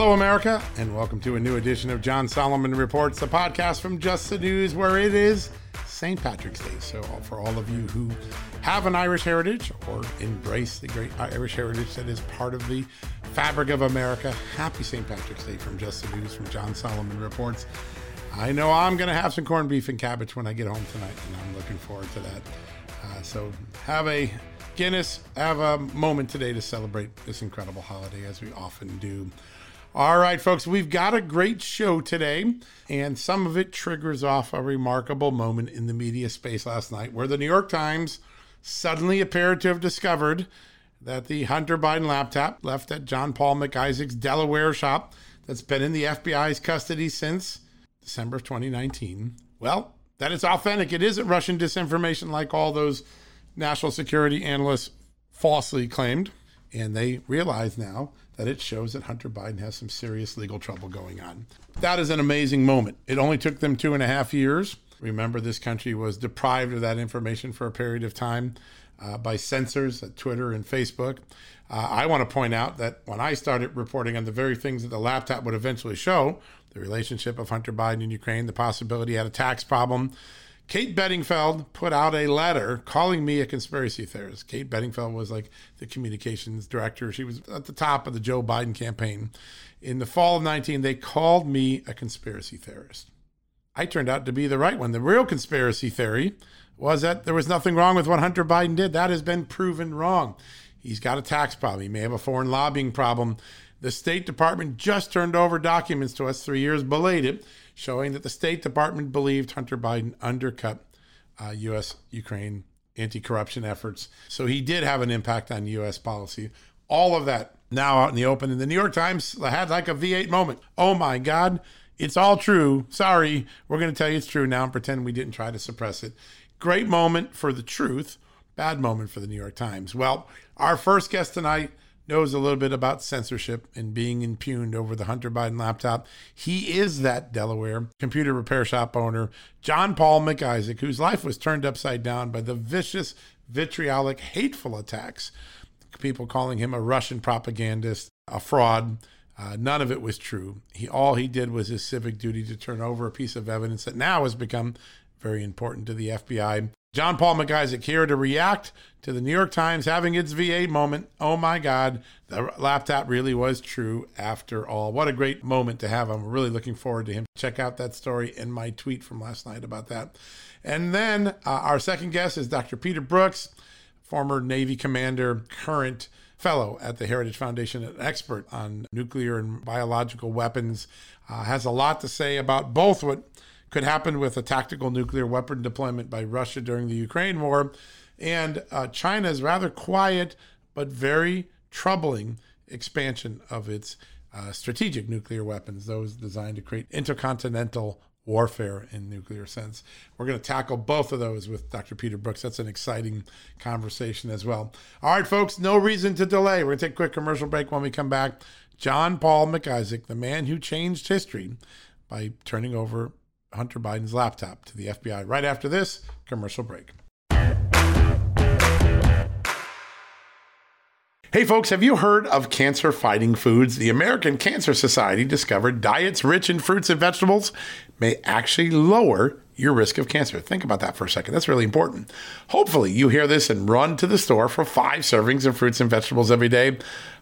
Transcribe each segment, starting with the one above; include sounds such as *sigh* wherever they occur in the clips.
Hello, America, and welcome to a new edition of John Solomon Reports, the podcast from Just the News, where it is St. Patrick's Day. So, for all of you who have an Irish heritage or embrace the great Irish heritage that is part of the fabric of America, happy St. Patrick's Day from Just the News, from John Solomon Reports. I know I'm going to have some corned beef and cabbage when I get home tonight, and I'm looking forward to that. Uh, so, have a Guinness, have a moment today to celebrate this incredible holiday as we often do. All right, folks, we've got a great show today, and some of it triggers off a remarkable moment in the media space last night where the New York Times suddenly appeared to have discovered that the Hunter Biden laptop left at John Paul Mac Isaac's Delaware shop that's been in the FBI's custody since December of 2019. Well, that is authentic. It isn't Russian disinformation like all those national security analysts falsely claimed. And they realize now that it shows that Hunter Biden has some serious legal trouble going on. That is an amazing moment. It only took them two and a half years. Remember, this country was deprived of that information for a period of time uh, by censors at Twitter and Facebook. Uh, I want to point out that when I started reporting on the very things that the laptop would eventually show the relationship of Hunter Biden and Ukraine, the possibility he had a tax problem, Kate Bedingfield put out a letter calling me a conspiracy theorist. Kate Bedingfield was like the communications director. She was at the top of the Joe Biden campaign. In the fall of 19, they called me a conspiracy theorist. I turned out to be the right one. The real conspiracy theory was that there was nothing wrong with what Hunter Biden did. That has been proven wrong. He's got a tax problem. He may have a foreign lobbying problem. The State Department just turned over documents to us three years belated showing that the State Department believed Hunter Biden undercut uh, U.S. Ukraine anti corruption efforts. So he did have an impact on U.S. policy. All of that now out in the open. And the New York Times had like a V8 moment. Oh my God, it's all true. Sorry, we're going to tell you it's true now and pretend we didn't try to suppress it. Great moment for the truth, bad moment for the New York Times. Well, our first guest tonight knows a little bit about censorship and being impugned over the Hunter Biden laptop. He is that Delaware computer repair shop owner, John Paul Mac Isaac, whose life was turned upside down by the vicious, vitriolic, hateful attacks. People calling him a Russian propagandist, a fraud. Uh, none of it was true. He all he did was his civic duty to turn over a piece of evidence that now has become very important to the FBI. John Paul Mac Isaac here to react to the New York Times having its V8 moment. Oh my God, the laptop really was true after all. What a great moment to have. I'm really looking forward to him. Check out that story in my tweet from last night about that. And then uh, our second guest is Dr. Peter Brooks, former Navy commander, current fellow at the Heritage Foundation, an expert on nuclear and biological weapons, uh, has a lot to say about both what could happen with a tactical nuclear weapon deployment by Russia during the Ukraine war, and uh, China's rather quiet but very troubling expansion of its uh, strategic nuclear weapons, those designed to create intercontinental warfare in nuclear sense. We're going to tackle both of those with Dr. Peter Brooks. That's an exciting conversation as well. All right, folks, no reason to delay. We're going to take a quick commercial break when we come back. John Paul Mac Isaac, the man who changed history by turning over Hunter Biden's laptop to the FBI. Right after this commercial break. Hey, folks, have you heard of cancer fighting foods? The American Cancer Society discovered diets rich in fruits and vegetables may actually lower your risk of cancer. Think about that for a second. That's really important. Hopefully, you hear this and run to the store for five servings of fruits and vegetables every day.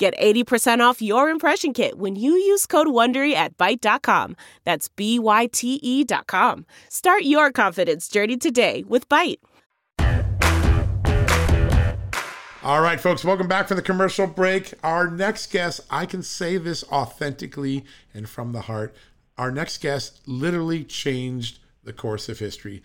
Get 80% off your impression kit when you use code WONDERY at Byte.com. That's B-Y-T-E dot com. Start your confidence journey today with Byte. All right, folks, welcome back from the commercial break. Our next guest, I can say this authentically and from the heart. Our next guest literally changed the course of history.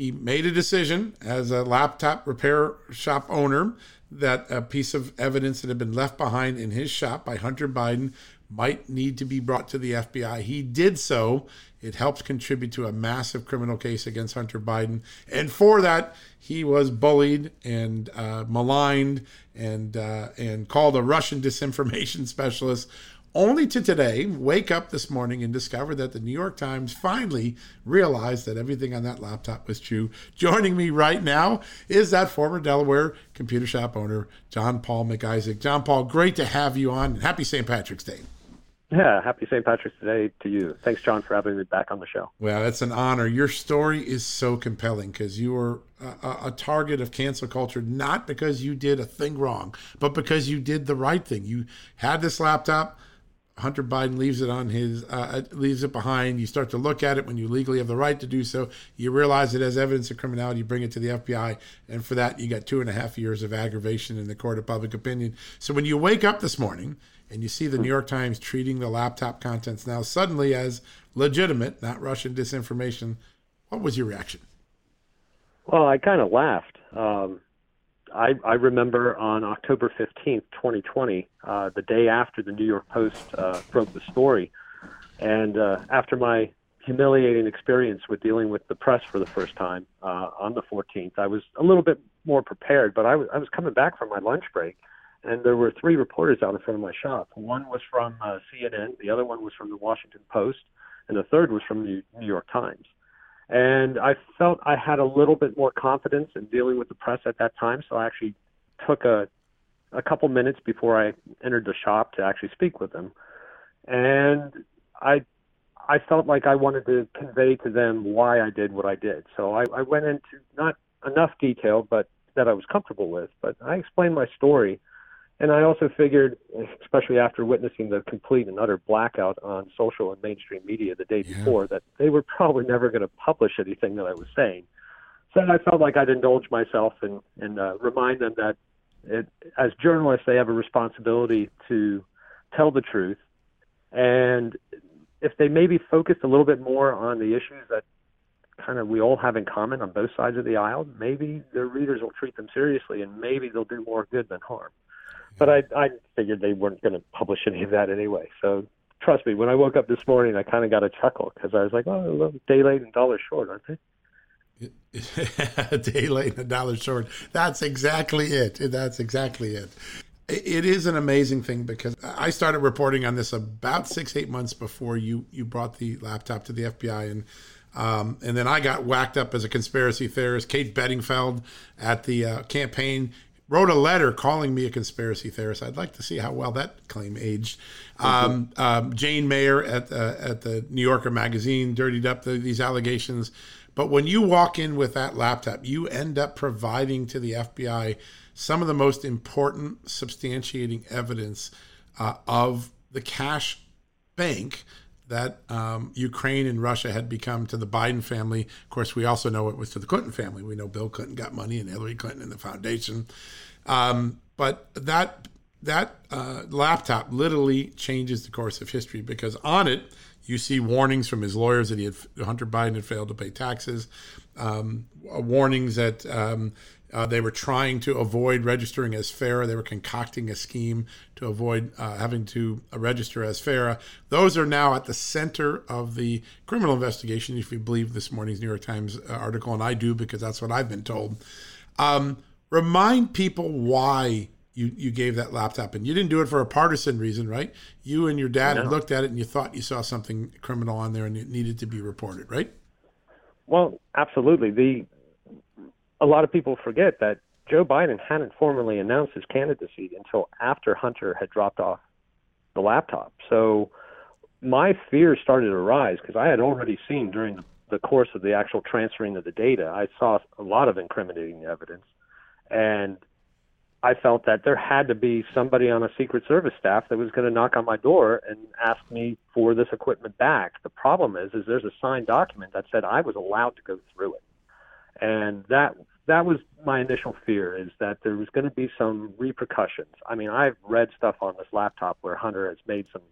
He made a decision as a laptop repair shop owner that a piece of evidence that had been left behind in his shop by Hunter Biden might need to be brought to the FBI. He did so. It helped contribute to a massive criminal case against Hunter Biden. And for that, he was bullied and uh, maligned and uh, and called a Russian disinformation *laughs* specialist. Only to today wake up this morning and discover that the New York Times finally realized that everything on that laptop was true. Joining me right now is that former Delaware computer shop owner, John Paul Mac Isaac. John Paul, great to have you on. Happy St. Patrick's Day. Yeah, happy St. Patrick's Day to you. Thanks, John, for having me back on the show. Well, it's an honor. Your story is so compelling because you were a, a, target of cancel culture, not because you did a thing wrong, but because you did the right thing. You had this laptop. Hunter Biden leaves it on his uh, uh leaves it behind. You start to look at it when you legally have the right to do so. You realize it has evidence of criminality. You bring it to the FBI, and for that you got two and a half years of aggravation in the court of public opinion. So when you wake up this morning and you see the New York Times treating the laptop contents now suddenly as legitimate, not Russian disinformation, what was your reaction? Well, I kind of laughed. Um, I, I remember on October 15th, 2020, uh, the day after the New York Post uh, broke the story, and uh, after my humiliating experience with dealing with the press for the first time uh, on the 14th, I was a little bit more prepared, but I was, I was coming back from my lunch break and there were three reporters out in front of my shop. One was from uh, CNN, the other one was from the Washington Post, and the third was from the New York Times. And I felt I had a little bit more confidence in dealing with the press at that time, so I actually took a a couple minutes before I entered the shop to actually speak with them. And I I felt like I wanted to convey to them why I did what I did. So I, I went into not enough detail, but that I was comfortable with. But I explained my story And I also figured, especially after witnessing the complete and utter blackout on social and mainstream media the day Yeah. before, that they were probably never going to publish anything that I was saying. So I felt like I'd indulge myself and, and uh, remind them that it, as journalists, they have a responsibility to tell the truth. And if they maybe focused a little bit more on the issues that kind of we all have in common on both sides of the aisle, maybe their readers will treat them seriously and maybe they'll do more good than harm. But I, I figured they weren't going to publish any of that anyway. So trust me, when I woke up this morning, I kind of got a chuckle because I was like, oh, day late and dollar short, aren't they? a day late and a dollar short. That's exactly it. That's exactly it. It is an amazing thing because I started reporting on this about six, eight months before you you brought the laptop to the FBI, and um, and then I got whacked up as a conspiracy theorist. Kate Bedingfield at the uh, campaign wrote a letter calling me a conspiracy theorist. I'd like to see how well that claim aged. Um, um, Jane Mayer at uh, at the New Yorker magazine dirtied up the, these allegations. But when you walk in with that laptop, you end up providing to the FBI some of the most important substantiating evidence uh, of the cash bank that um, Ukraine and Russia had become to the Biden family. Of course, we also know it was to the Clinton family. We know Bill Clinton got money and Hillary Clinton and the foundation. Um, but that that uh, laptop literally changes the course of history because on it you see warnings from his lawyers that he had Hunter Biden had failed to pay taxes, um, warnings that um, uh, they were trying to avoid registering as FARA. They were concocting a scheme to avoid uh, having to uh, register as FARA. Those are now at the center of the criminal investigation, if you believe this morning's New York Times uh, article, and I do because that's what I've been told. Um, remind people why you, you gave that laptop and you didn't do it for a partisan reason, right? You and your dad No. looked at it and you thought you saw something criminal on there and it needed to be reported, right? Well, absolutely. The a lot of people forget that Joe Biden hadn't formally announced his candidacy until after Hunter had dropped off the laptop. So my fear started to rise because I had already seen during the, course of the actual transferring of the data, I saw a lot of incriminating evidence, and I felt that there had to be somebody on a Secret Service staff that was going to knock on my door and ask me for this equipment back. The problem is, is there's a signed document that said I was allowed to go through it, and that that was my initial fear is that there was going to be some repercussions. I mean, I've read stuff on this laptop where Hunter has made some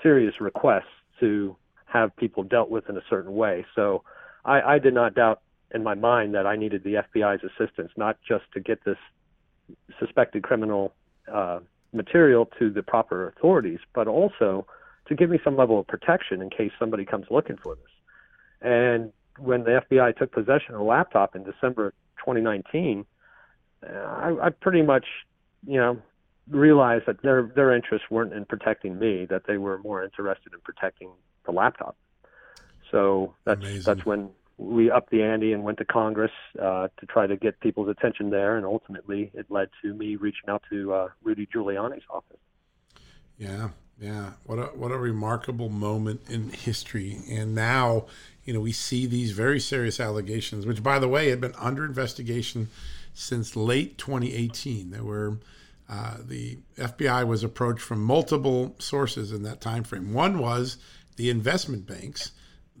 serious requests to have people dealt with in a certain way. So I, I did not doubt in my mind that I needed the FBI's assistance, not just to get this suspected criminal uh, material to the proper authorities, but also to give me some level of protection in case somebody comes looking for this. And when the FBI took possession of the laptop in December 2019, uh, I, I pretty much, you know, realized that their their interests weren't in protecting me; that they were more interested in protecting the laptop. So that's Amazing. that's when we upped the ante and went to Congress uh, to try to get people's attention there, and ultimately it led to me reaching out to uh, Rudy Giuliani's office. Yeah, yeah. What a what a remarkable moment in history. And now, you know, we see these very serious allegations, which by the way had been under investigation since late 2018. There were uh, the FBI was approached from multiple sources in that time frame. One was the investment banks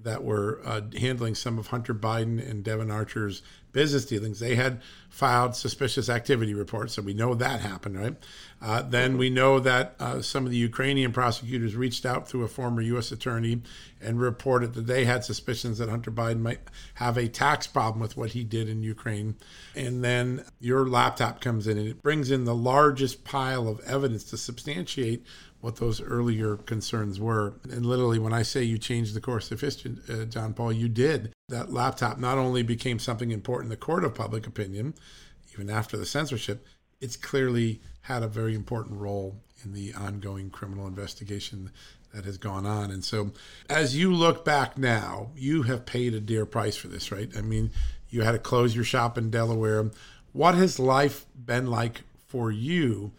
that were uh, handling some of Hunter Biden and Devon Archer's business dealings. They had filed suspicious activity reports, so we know that happened, right? Uh, then we know that uh, some of the Ukrainian prosecutors reached out through a former U.S. attorney and reported that they had suspicions that Hunter Biden might have a tax problem with what he did in Ukraine. And then your laptop comes in and it brings in the largest pile of evidence to substantiate what those earlier concerns were. And literally, when I say you changed the course of history, uh, John Paul, you did. That laptop not only became something important in the court of public opinion, even after the censorship, it's clearly had a very important role in the ongoing criminal investigation that has gone on. And so, as you look back now, you have paid a dear price for this, right? I mean, you had to close your shop in Delaware. What has life been like for you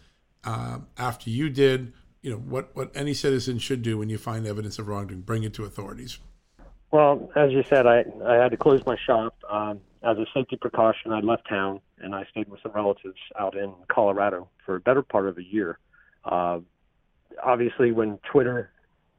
uh, after you did? You know what what any citizen should do when you find evidence of wrongdoing, bring it to authorities. Well, as you said, I I had to close my shop um, as a safety precaution. I left town, and I stayed with some relatives out in Colorado for a better part of a year. Uh, obviously, when Twitter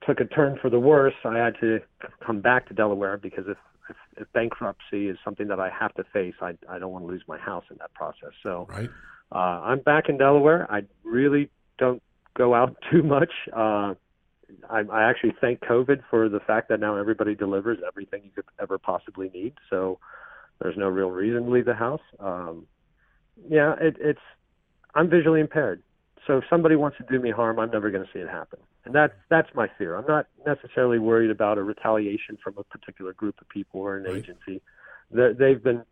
took a turn for the worse, I had to come back to Delaware because if, if, if bankruptcy is something that I have to face, I, I don't want to lose my house in that process. So right. uh, I'm back in Delaware. I really don't go out *laughs* too much. Uh, I, I actually thank COVID for the fact that now everybody delivers everything you could ever possibly need. So there's no real reason to leave the house. Um, yeah, it, it's I'm visually impaired, so if somebody wants to do me harm, I'm never going to see it happen, and that's that's my fear. I'm not necessarily worried about a retaliation from a particular group of people or an right. agency. They're, they've been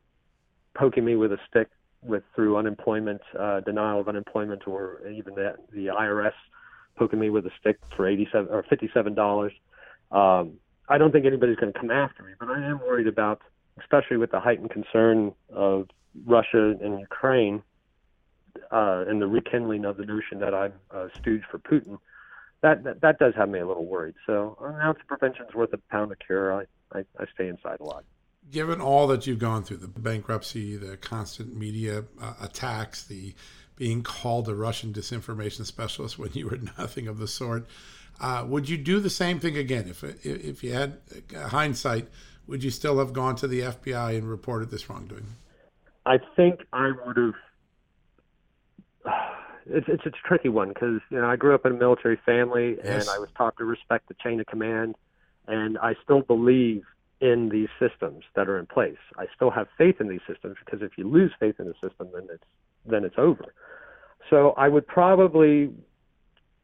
poking me with a stick with through unemployment, uh, denial of unemployment, or even the, the IRS poking me with a stick for eighty-seven or fifty-seven dollars. Um, I don't think anybody's going to come after me, but I am worried about, especially with the heightened concern of Russia and Ukraine, uh, and the rekindling of the notion that I'm a stooge for Putin. That, that, that does have me a little worried. So an ounce of prevention is worth a pound of cure. I, I, I stay inside a lot given all that you've gone through the bankruptcy, the constant media uh, attacks, the being called a Russian disinformation specialist when you were nothing of the sort. Uh, would you do the same thing again if if you had uh, hindsight? Would you still have gone to the FBI and reported this wrongdoing? I think I would have. *sighs* It's it's a tricky one because you know I grew up in a military family yes. and I was taught to respect the chain of command, and I still believe in these systems that are in place. I still have faith in these systems because if you lose faith in the system, then it's then it's over. So I would probably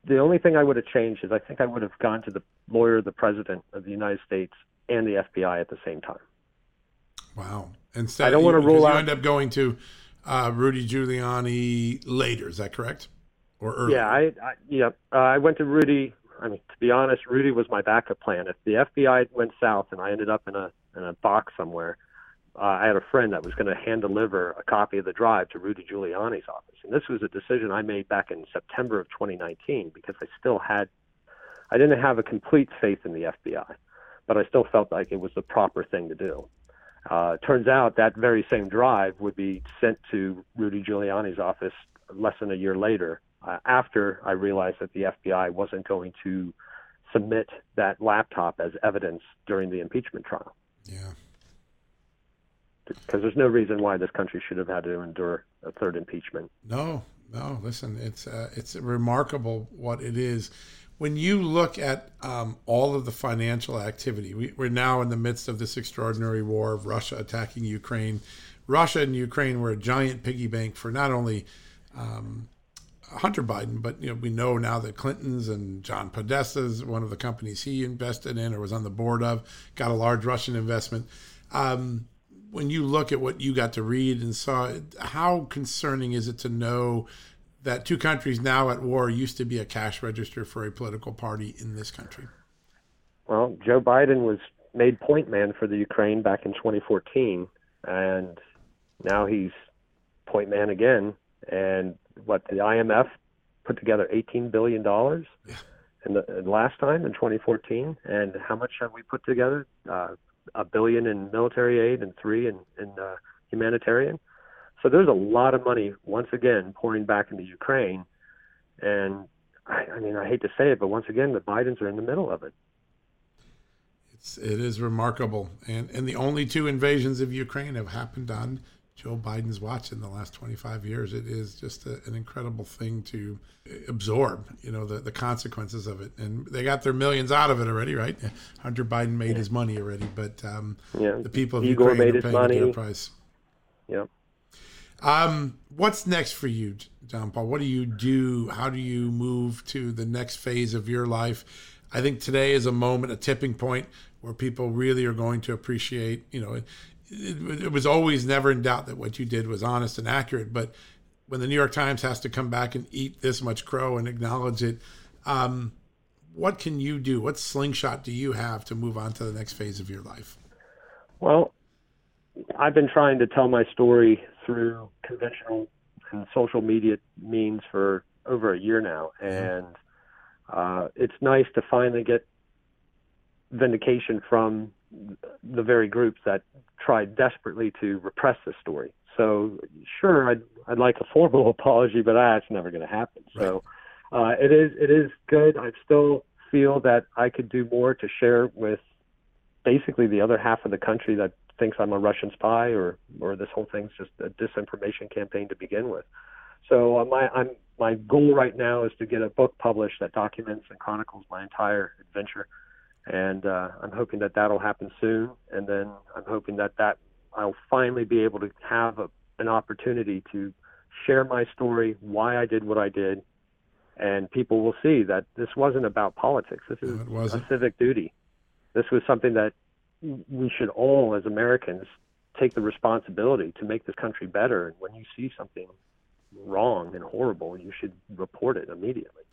the only thing I would have changed is I think I would have gone to the lawyer, the president of the United States, and the FBI at the same time. Wow! Instead, I don't want to rule out. You end up going to uh, Rudy Giuliani later. Is that correct? Or earlier? Yeah, I, I yeah uh, I went to Rudy. I mean, to be honest, Rudy was my backup plan. If the FBI went south and I ended up in a in a box somewhere, uh, I had a friend that was going to hand deliver a copy of the drive to Rudy Giuliani's office. And this was a decision I made back in September of 2019 because I still had, I didn't have a complete faith in the FBI, but I still felt like it was the proper thing to do. Uh, turns out that very same drive would be sent to Rudy Giuliani's office less than a year later uh, after I realized that the FBI wasn't going to submit that laptop as evidence during the impeachment trial. Yeah because there's no reason why this country should have had to endure a third impeachment. No, no. Listen, it's uh, it's remarkable what it is. When you look at um, all of the financial activity, we, we're now in the midst of this extraordinary war of Russia attacking Ukraine. Russia and Ukraine were a giant piggy bank for not only um, Hunter Biden, but you know we know now that Clinton's and John Podesta's one of the companies he invested in or was on the board of got a large Russian investment. Um, when you look at what you got to read and saw, how concerning is it to know that two countries now at war used to be a cash register for a political party in this country? Well, Joe Biden was made point man for the Ukraine back in 2014, and now he's point man again. And what the IMF put together 18 billion dollars yeah. in the in last time in 2014, and how much have we put together? Uh, a billion in military aid and three in, in uh, humanitarian. So there's a lot of money once again pouring back into Ukraine, and I, I mean I hate to say it, but once again the Bidens are in the middle of it. It's it is remarkable, and and the only two invasions of Ukraine have happened on Joe Biden's watch in the last 25 years. It is just a, an incredible thing to absorb, you know, the, the consequences of it. And they got their millions out of it already, right? *laughs* Hunter Biden made yeah. his money already, but um, yeah. the people of Igor Ukraine are paying money. a price. Yep. Um, what's next for you, John Paul? What do you do? How do you move to the next phase of your life? I think today is a moment, a tipping point where people really are going to appreciate, you know, it, it was always never in doubt that what you did was honest and accurate. But when the New York Times has to come back and eat this much crow and acknowledge it, um, what can you do? What slingshot do you have to move on to the next phase of your life? Well, I've been trying to tell my story through conventional and social media means for over a year now, and uh, it's nice to finally get vindication from the very groups that tried desperately to repress this story. So sure, I'd I'd like a formal *laughs* apology, but that's never going to happen. So uh, it is it is good. I still feel that I could do more to share with basically the other half of the country that thinks I'm a Russian spy or or this whole thing's just a disinformation campaign to begin with. So uh, my I'm my goal right now is to get a book published that documents and chronicles my entire adventure, and uh, I'm hoping that that'll happen soon. And then I'm hoping that that I'll finally be able to have a, an opportunity to share my story, why I did what I did, and people will see that this wasn't about politics. This is no, a civic duty. This was something that we should all, as Americans, take the responsibility to make this country better. And when you see something wrong and horrible, you should report it immediately.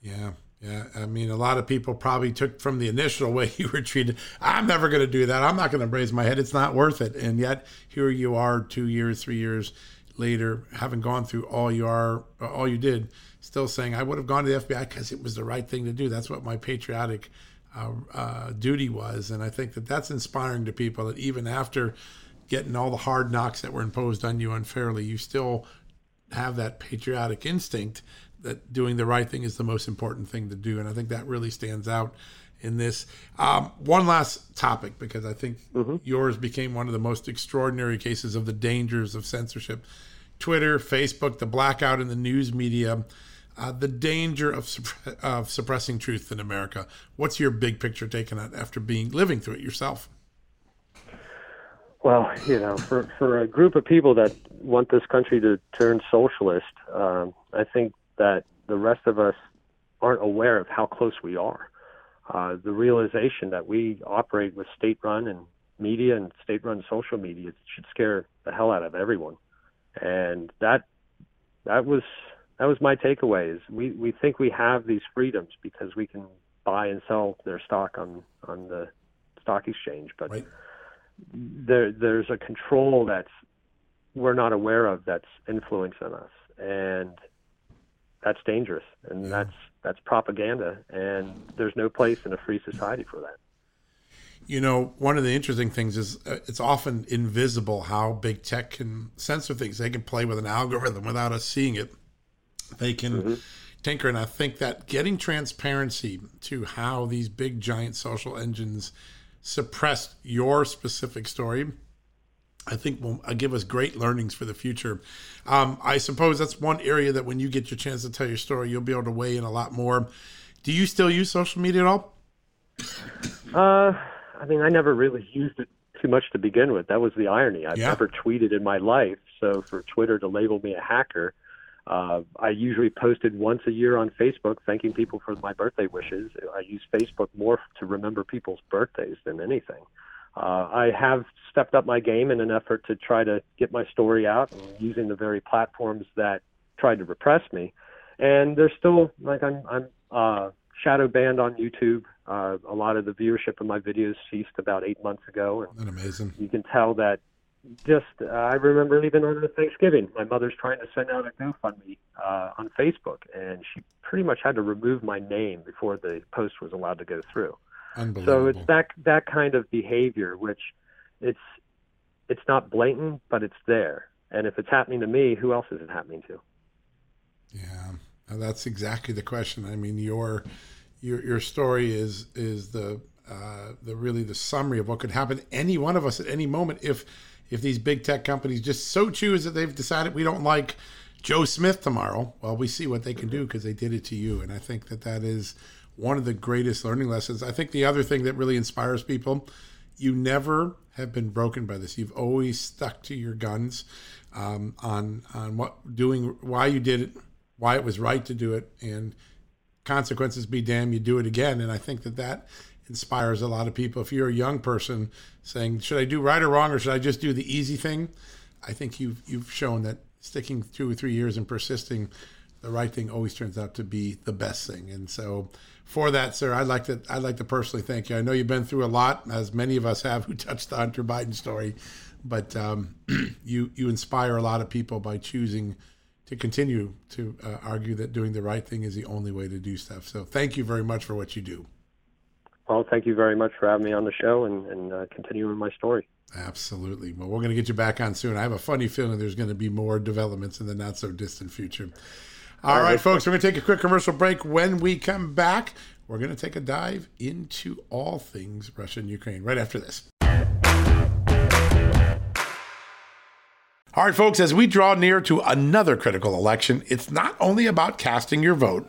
Yeah, yeah. I mean, a lot of people probably took from the initial way *laughs* you were treated. I'm never going to do that. I'm not going to raise my head. It's not worth it. And yet, here you are, two years, three years later, having gone through all you are, all you did, still saying I would have gone to the FBI because it was the right thing to do. That's what my patriotic uh, uh, duty was, and I think that that's inspiring to people. That even after getting all the hard knocks that were imposed on you unfairly, you still have that patriotic instinct that doing the right thing is the most important thing to do. And I think that really stands out in this. Um, one last topic, because I think mm-hmm. yours became one of the most extraordinary cases of the dangers of censorship. Twitter, Facebook, the blackout in the news media, uh, the danger of, of suppressing truth in America. What's your big picture take on after being living through it yourself? Well, you know, for for a group of people that want this country to turn socialist, um, I think that the rest of us aren't aware of how close we are. Uh, the realization that we operate with state-run and media and state-run social media should scare the hell out of everyone, and that that was that was my takeaway. Is we we think we have these freedoms because we can buy and sell their stock on on the stock exchange, but. Right there there's a control that's we're not aware of that's influencing us and that's dangerous and yeah. that's that's propaganda and there's no place in a free society for that you know one of the interesting things is uh, it's often invisible how big tech can censor things they can play with an algorithm without us seeing it they can mm-hmm. tinker and i think that getting transparency to how these big giant social engines suppressed your specific story, I think will uh, give us great learnings for the future. Um, I suppose that's one area that when you get your chance to tell your story, you'll be able to weigh in a lot more. Do you still use social media at all? Uh, I mean, I never really used it too much to begin with. That was the irony. I've yeah. never tweeted in my life, so for Twitter to label me a hacker uh, I usually posted once a year on Facebook thanking people for my birthday wishes. I use Facebook more to remember people's birthdays than anything. Uh, I have stepped up my game in an effort to try to get my story out using the very platforms that tried to repress me. And there's still like I'm I'm uh, shadow banned on YouTube. Uh, a lot of the viewership of my videos ceased about eight months ago, and Isn't amazing. You can tell that just uh, I remember even on Thanksgiving, my mother's trying to send out a GoFundMe uh, on Facebook, and she pretty much had to remove my name before the post was allowed to go through. So it's that that kind of behavior, which it's it's not blatant, but it's there. And if it's happening to me, who else is it happening to? Yeah, that's exactly the question. I mean, your your your story is is the uh, the really the summary of what could happen to any one of us at any moment if if these big tech companies just so choose that they've decided we don't like Joe Smith tomorrow, well, we see what they can do because they did it to you. And I think that that is one of the greatest learning lessons. I think the other thing that really inspires people, you never have been broken by this. You've always stuck to your guns um, on on what doing, why you did it, why it was right to do it, and consequences be damned, you do it again. And I think that that inspires a lot of people. If you're a young person saying, "Should I do right or wrong, or should I just do the easy thing?" I think you've you've shown that sticking two or three years and persisting, the right thing always turns out to be the best thing. And so, for that, sir, I'd like to I'd like to personally thank you. I know you've been through a lot, as many of us have who touched the Hunter Biden story, but um, *clears throat* you you inspire a lot of people by choosing to continue to uh, argue that doing the right thing is the only way to do stuff. So, thank you very much for what you do. Well, thank you very much for having me on the show and, and uh, continuing my story. Absolutely. Well, we're going to get you back on soon. I have a funny feeling there's going to be more developments in the not so distant future. All right, folks, we're going to take a quick commercial break. When we come back, we're going to take a dive into all things Russia and Ukraine right after this. All right, folks, as we draw near to another critical election, it's not only about casting your vote,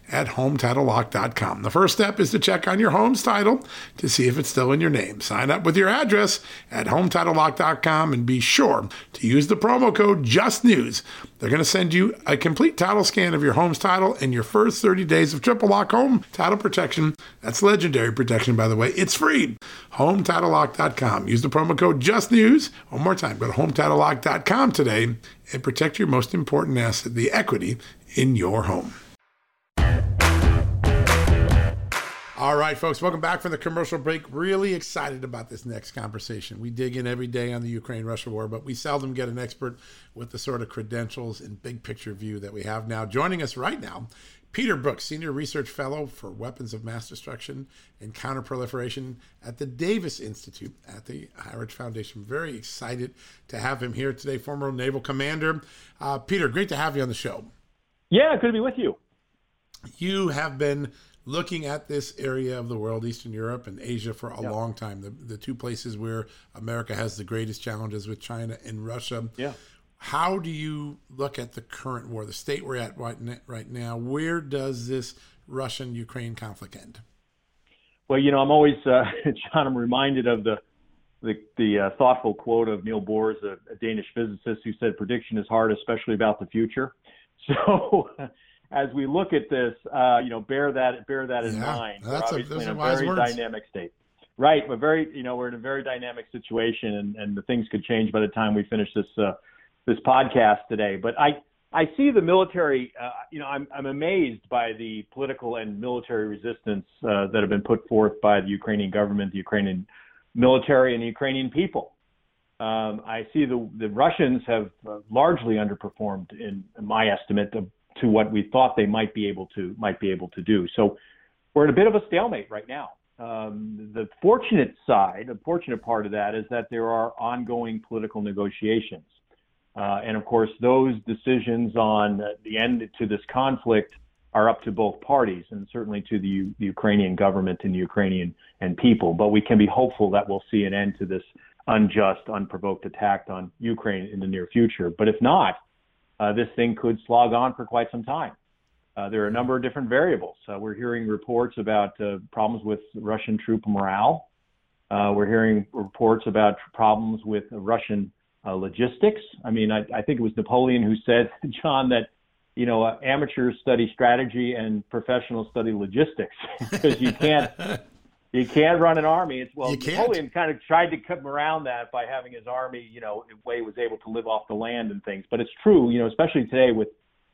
at HometitleLock.com. The first step is to check on your home's title to see if it's still in your name. Sign up with your address at HometitleLock.com and be sure to use the promo code JUSTNEWS. They're going to send you a complete title scan of your home's title and your first 30 days of triple lock home title protection. That's legendary protection, by the way. It's free. HometitleLock.com. Use the promo code JUSTNEWS. One more time, go to HometitleLock.com today and protect your most important asset, the equity in your home. All right, folks, welcome back from the commercial break. Really excited about this next conversation. We dig in every day on the Ukraine Russia war, but we seldom get an expert with the sort of credentials and big picture view that we have now. Joining us right now, Peter Brooks, Senior Research Fellow for Weapons of Mass Destruction and Counterproliferation at the Davis Institute at the Heritage Foundation. Very excited to have him here today, former naval commander. Uh, Peter, great to have you on the show. Yeah, good to be with you. You have been looking at this area of the world, Eastern Europe and Asia, for a long time. The, the two places where America has the greatest challenges with China and Russia. Yeah. How do you look at the current war, the state we're at right now? Where does this Russian Ukraine conflict end? Well, you know, I'm always, uh, *laughs* John, I'm reminded of the the, the uh, thoughtful quote of Neil Bohr, a, a Danish physicist, who said, "Prediction is hard, especially about the future." *laughs* So, as we look at this, uh, you know, bear that bear that in yeah, mind. That's we're a, those in a very words. dynamic state. Right, but very, you know, we're in a very dynamic situation, and, and the things could change by the time we finish this uh, this podcast today. But I I see the military. Uh, you know, I'm I'm amazed by the political and military resistance uh, that have been put forth by the Ukrainian government, the Ukrainian military, and the Ukrainian people. Um, I see the the Russians have uh, largely underperformed, in, in my estimate, to, what we thought they might be able to might be able to do. So we're in a bit of a stalemate right now. Um, the fortunate side, the fortunate part of that is that there are ongoing political negotiations. Uh, and of course, those decisions on the end to this conflict are up to both parties and certainly to the, the, Ukrainian government and the Ukrainian and people. But we can be hopeful that we'll see an end to this unjust, unprovoked attack on Ukraine in the near future. But if not, uh, this thing could slog on for quite some time. Uh, there are a number of different variables. Uh, we're hearing reports about uh, problems with Russian troop morale. Uh, we're hearing reports about problems with Russian uh, logistics. I mean, I, I, think it was Napoleon who said, *laughs* John, that you know amateurs study strategy and professionals study logistics *laughs* because you can't you can't run an army. It's well, Napoleon kind of tried to come around that by having his army, you know, way was able to live off the land and things. But it's true, you know, especially today with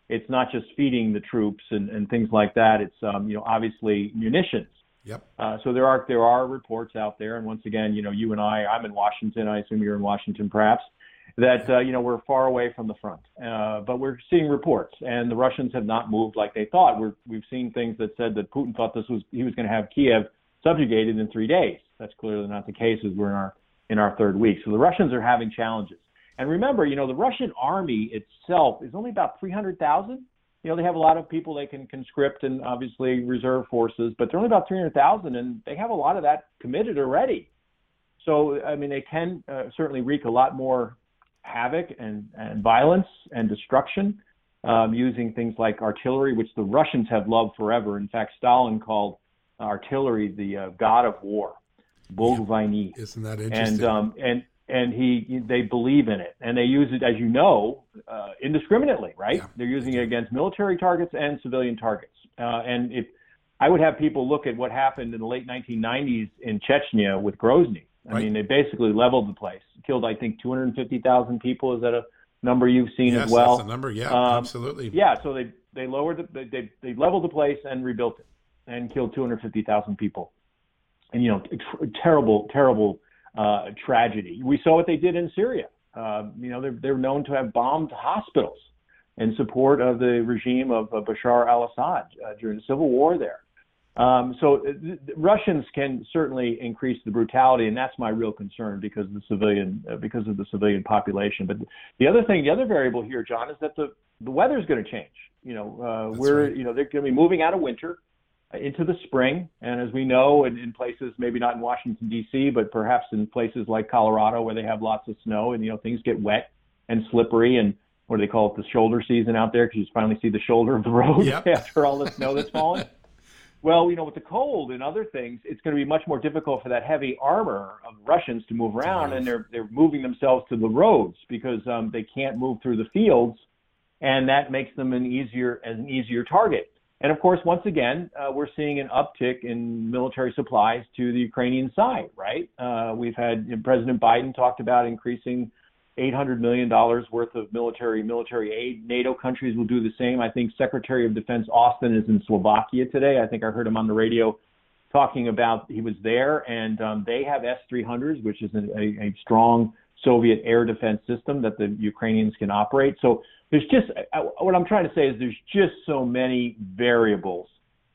it's not just feeding the troops and, and things like that. It's um, you know obviously munitions Yep. Uh, so there are there are reports out there, and once again, you know, you and I, I'm in Washington. I assume you're in Washington, perhaps. That uh, you know we're far away from the front, uh, but we're seeing reports, and the Russians have not moved like they thought. We're, we've seen things that said that Putin thought this was he was going to have Kiev subjugated in three days. That's clearly not the case as we're in our in our third week. So the Russians are having challenges. And remember, you know, the Russian army itself is only about 300,000 you know, they have a lot of people they can conscript and obviously reserve forces, but they're only about 300,000 and they have a lot of that committed already. So, I mean, they can uh, certainly wreak a lot more havoc and, and violence and destruction um, using things like artillery, which the Russians have loved forever. In fact, Stalin called artillery the uh, god of war, Bog yeah. Isn't that interesting? And, um, and and he they believe in it. And they use it as you know uh, indiscriminately right? Yeah. they're using it against military targets and civilian targets. Uh, and if i would have people look at what happened in the late 1990s in chechnya with grozny. I right. mean they basically leveled the place killed i think 250000 people. Is that a number you've seen yes, as well? that's a number. Yeah um, absolutely. yeah so they they lowered the they, they leveled the place and rebuilt it and killed 250000 people and you know terrible terrible uh, tragedy. We saw what they did in Syria. Uh, you know, they're, they're known to have bombed hospitals in support of the regime of, of Bashar al-Assad uh, during the civil war there. Um, so uh, the Russians can certainly increase the brutality, and that's my real concern because of the civilian uh, because of the civilian population. But the other thing, the other variable here, John, is that the the weather is going to change. You know, uh, we're right. you know they're going to be moving out of winter into the spring. And as we know, in, in places maybe not in Washington D.C., but perhaps in places like Colorado where they have lots of snow and you know things get wet and slippery and what do they call it the shoulder season out there because you finally see the shoulder of the road yep. *laughs* after all the snow that's fallen. Well, you know, with the cold and other things, it's going to be much more difficult for that heavy armor of Russians to move around, and they're they're moving themselves to the roads because um, they can't move through the fields, and that makes them an easier an easier target. And of course, once again, uh, we're seeing an uptick in military supplies to the Ukrainian side, right? Uh, we've had you know, President Biden talked about increasing $800 million worth of military military aid. NATO countries will do the same. I think Secretary of Defense Austin is in Slovakia today. I think I heard him on the radio talking about he was there, and um, they have S-300s, which is a, a, a strong Soviet air defense system that the Ukrainians can operate. So there's just what I'm trying to say is there's just so many variables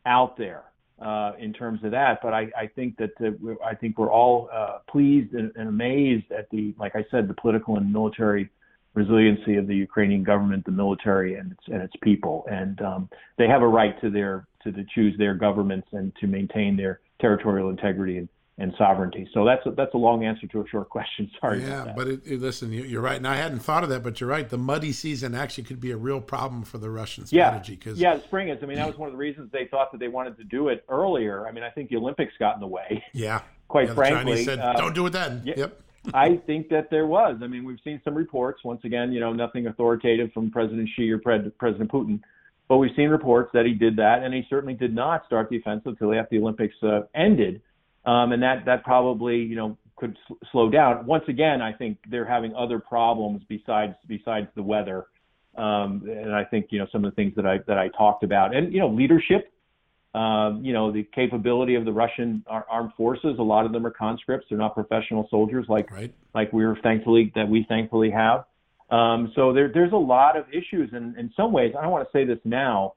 out there uh, in terms of that. But I, I think that uh, I think we're all uh, pleased and, and, amazed at the, like I said, the political and military resiliency of the Ukrainian government, the military, and its and its people. And um, they have a right to their to, to choose their governments and to maintain their territorial integrity and and sovereignty. So that's a, that's a long answer to a short question. *laughs* Sorry. Yeah, but it, it, listen, you, are right, and I hadn't thought of that, but you're right. The muddy season actually could be a real problem for the Russian strategy. Because yeah, yeah, spring is. I mean, that was one of the reasons they thought that they wanted to do it earlier. I mean, I think the Olympics got in the way. *laughs* Yeah. Quite yeah, frankly, said, uh, "Don't do it then." Yeah, yep. *laughs* I think that there was. I mean, we've seen some reports. Once again, you know, nothing authoritative from President Xi or President Putin. But we've seen reports that he did that, and he certainly did not start the offensive until after the Olympics uh, ended um, and that that probably you know could sl- slow down. Once again, I think they're having other problems besides besides the weather, um, and I think you know some of the things that I that I talked about, and you know leadership. Um, you know the capability of the Russian armed forces. A lot of them are conscripts; they're not professional soldiers like right. like we're thankfully that we thankfully have. Um, so there, there's a lot of issues, and in some ways, I don't want to say this now,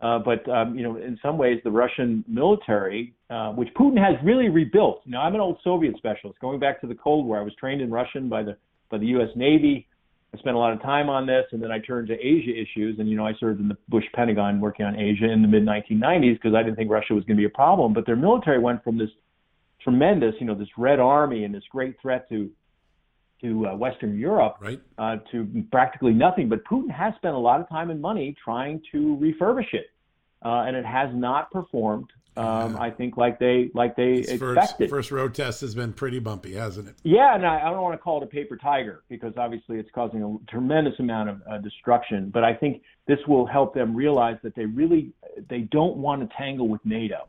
uh, but um, you know, in some ways, the Russian military, uh, which Putin has really rebuilt. Know, I'm an old Soviet specialist, going back to the Cold War. I was trained in Russian by the by the U.S. Navy. I spent a lot of time on this, and then I turned to Asia issues. And you know, I served in the Bush Pentagon working on Asia in the mid 1990s because I didn't think Russia was going to be a problem. But their military went from this tremendous, you know, this Red Army and this great threat to to uh, Western Europe right. uh, to practically nothing. But Putin has spent a lot of time and money trying to refurbish it, uh, and it has not performed Um, I think like they like they His expected. First, first road test has been pretty bumpy, hasn't it? Yeah, and I, I don't want to call it a paper tiger because obviously it's causing a tremendous amount of uh, destruction. But I think this will help them realize that they really they don't want to tangle with NATO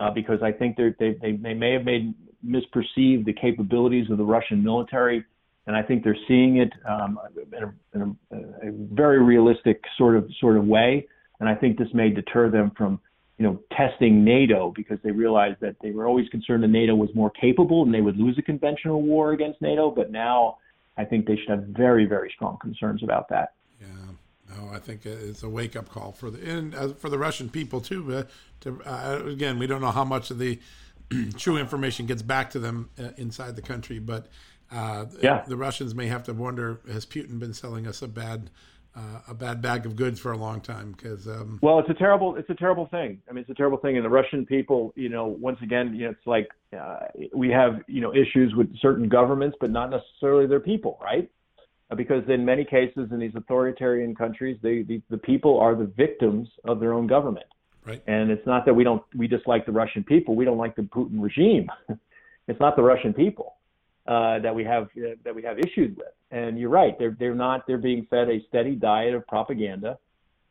uh, because I think they they they may have made misperceived the capabilities of the Russian military, and I think they're seeing it um, in, a, in a, a very realistic sort of sort of way. And I think this may deter them from you know, testing NATO because they realized that they were always concerned that NATO was more capable and they would lose a conventional war against NATO. But now I think they should have very, very strong concerns about that. Yeah. No, I think it's a wake up call for the and uh, for the Russian people too. Uh, to uh, again, we don't know how much of the *clears throat* true information gets back to them uh, inside the country, but uh, yeah. the Russians may have to wonder: Has Putin been selling us a bad uh, a bad bag of goods for a long time? Because um... well it's a terrible it's a terrible thing. I mean it's a terrible thing. And the russian people you know once again you know it's like uh, we have you know issues with certain governments but not necessarily their people right? Uh, because in many cases in these authoritarian countries they the, the people are the victims of their own government. Right. And it's not that we don't we dislike the russian people. We don't like the putin regime. *laughs* It's not the russian people uh, that we have uh, that we have issues with. And you're right; they're they're not they're being fed a steady diet of propaganda,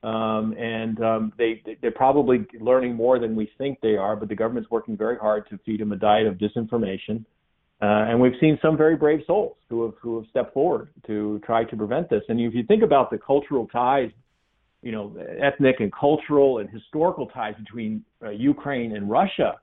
um, and um, they they're probably learning more than we think they are. But the government's working very hard to feed them a diet of disinformation. Uh, and we've seen some very brave souls who have who have stepped forward to try to prevent this. And if you think about the cultural ties, you know, ethnic and cultural and historical ties between uh, Ukraine and Russia,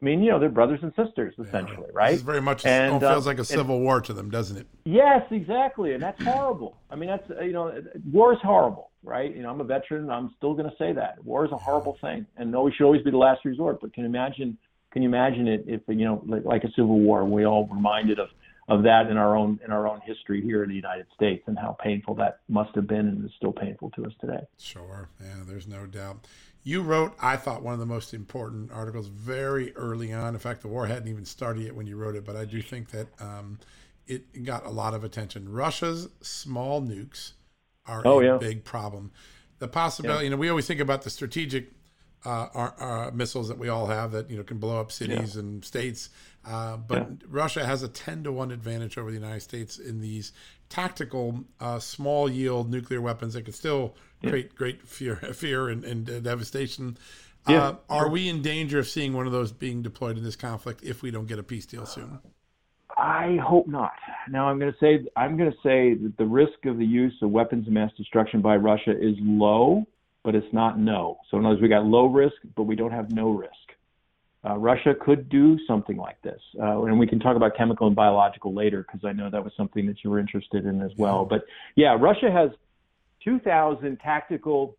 I mean, you know, they're brothers and sisters essentially, yeah. right? This very much and, feels uh, like a civil and, war to them, doesn't it? Yes, exactly, and that's horrible. I mean, that's you know, war is horrible, right? You know, I'm a veteran. I'm still going to say that war is a horrible thing, and no, we should always be the last resort. But can you imagine? Can you imagine it if you know, like, like a civil war? We all reminded of of that in our own in our own history here in the United States, and how painful that must have been, and is still painful to us today. Sure, yeah, there's no doubt. You wrote, I thought, one of the most important articles very early on. In fact, the war hadn't even started yet when you wrote it, but I do think that um, it got a lot of attention. Russia's small nukes are oh, a yeah. big problem. The possibility, yeah. you know, we always think about the strategic uh, uh, missiles that we all have that you know can blow up cities yeah. and states, uh, but Russia has a ten to one advantage over the United States in these tactical, uh, small yield nuclear weapons that could still create great fear, *laughs* fear and, and uh, devastation. Yeah. Uh, are we in danger of seeing one of those being deployed in this conflict if we don't get a peace deal soon? I hope not. Now I'm going to say I'm going to say that the risk of the use of weapons of mass destruction by Russia is low, but it's not no. So in other words, we got low risk, but we don't have no risk. Uh, Russia could do something like this, uh, and we can talk about chemical and biological later because I know that was something that you were interested in as well. But yeah, Russia has 2,000 tactical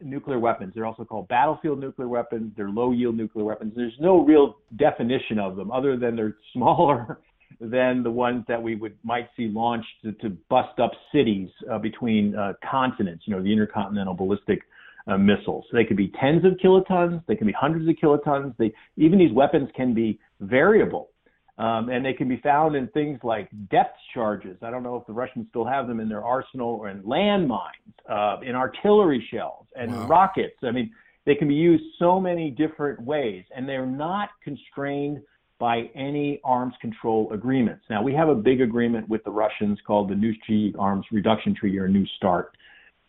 nuclear weapons. They're also called battlefield nuclear weapons. They're low yield nuclear weapons. There's no real definition of them other than they're *laughs* smaller than the ones that we would might see launched to, to bust up cities uh, between uh, continents. You know, the intercontinental ballistic uh, missiles. They could be tens of kilotons. They can be hundreds of kilotons. They even these weapons can be variable. Um, and they can be found in things like depth charges. I don't know if the Russians still have them in their arsenal or in landmines, uh, in artillery shells and Wow. rockets. I mean, they can be used so many different ways, and they're not constrained by any arms control agreements. Now, we have a big agreement with the Russians called the New Strategic Arms Reduction Treaty or New START,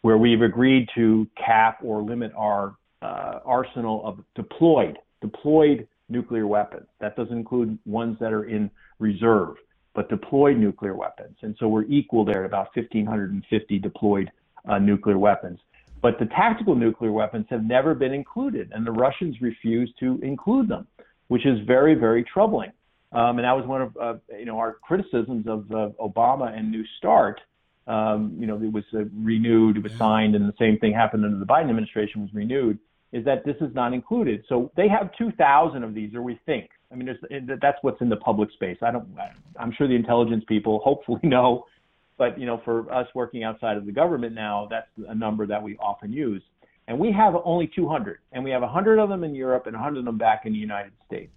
where we've agreed to cap or limit our uh, arsenal of deployed deployed nuclear weapons. That doesn't include ones that are in reserve, but deployed nuclear weapons. And so we're equal there at about 1,550 deployed uh, nuclear weapons. But the tactical nuclear weapons have never been included, and the Russians refuse to include them, which is very, very troubling. Um, and that was one of uh, you know our criticisms of uh, Obama and New START. Um, you know, it was uh, renewed, it was signed, and the same thing happened under the Biden administration was renewed is that this is not included. So they have 2,000 of these, or we think. I mean, there's, that's what's in the public space. I don't. I'm sure the intelligence people hopefully *laughs* know, but you know, for us working outside of the government now, that's a number that we often use. And we have only 200, and we have 100 of them in Europe and 100 of them back in the United States.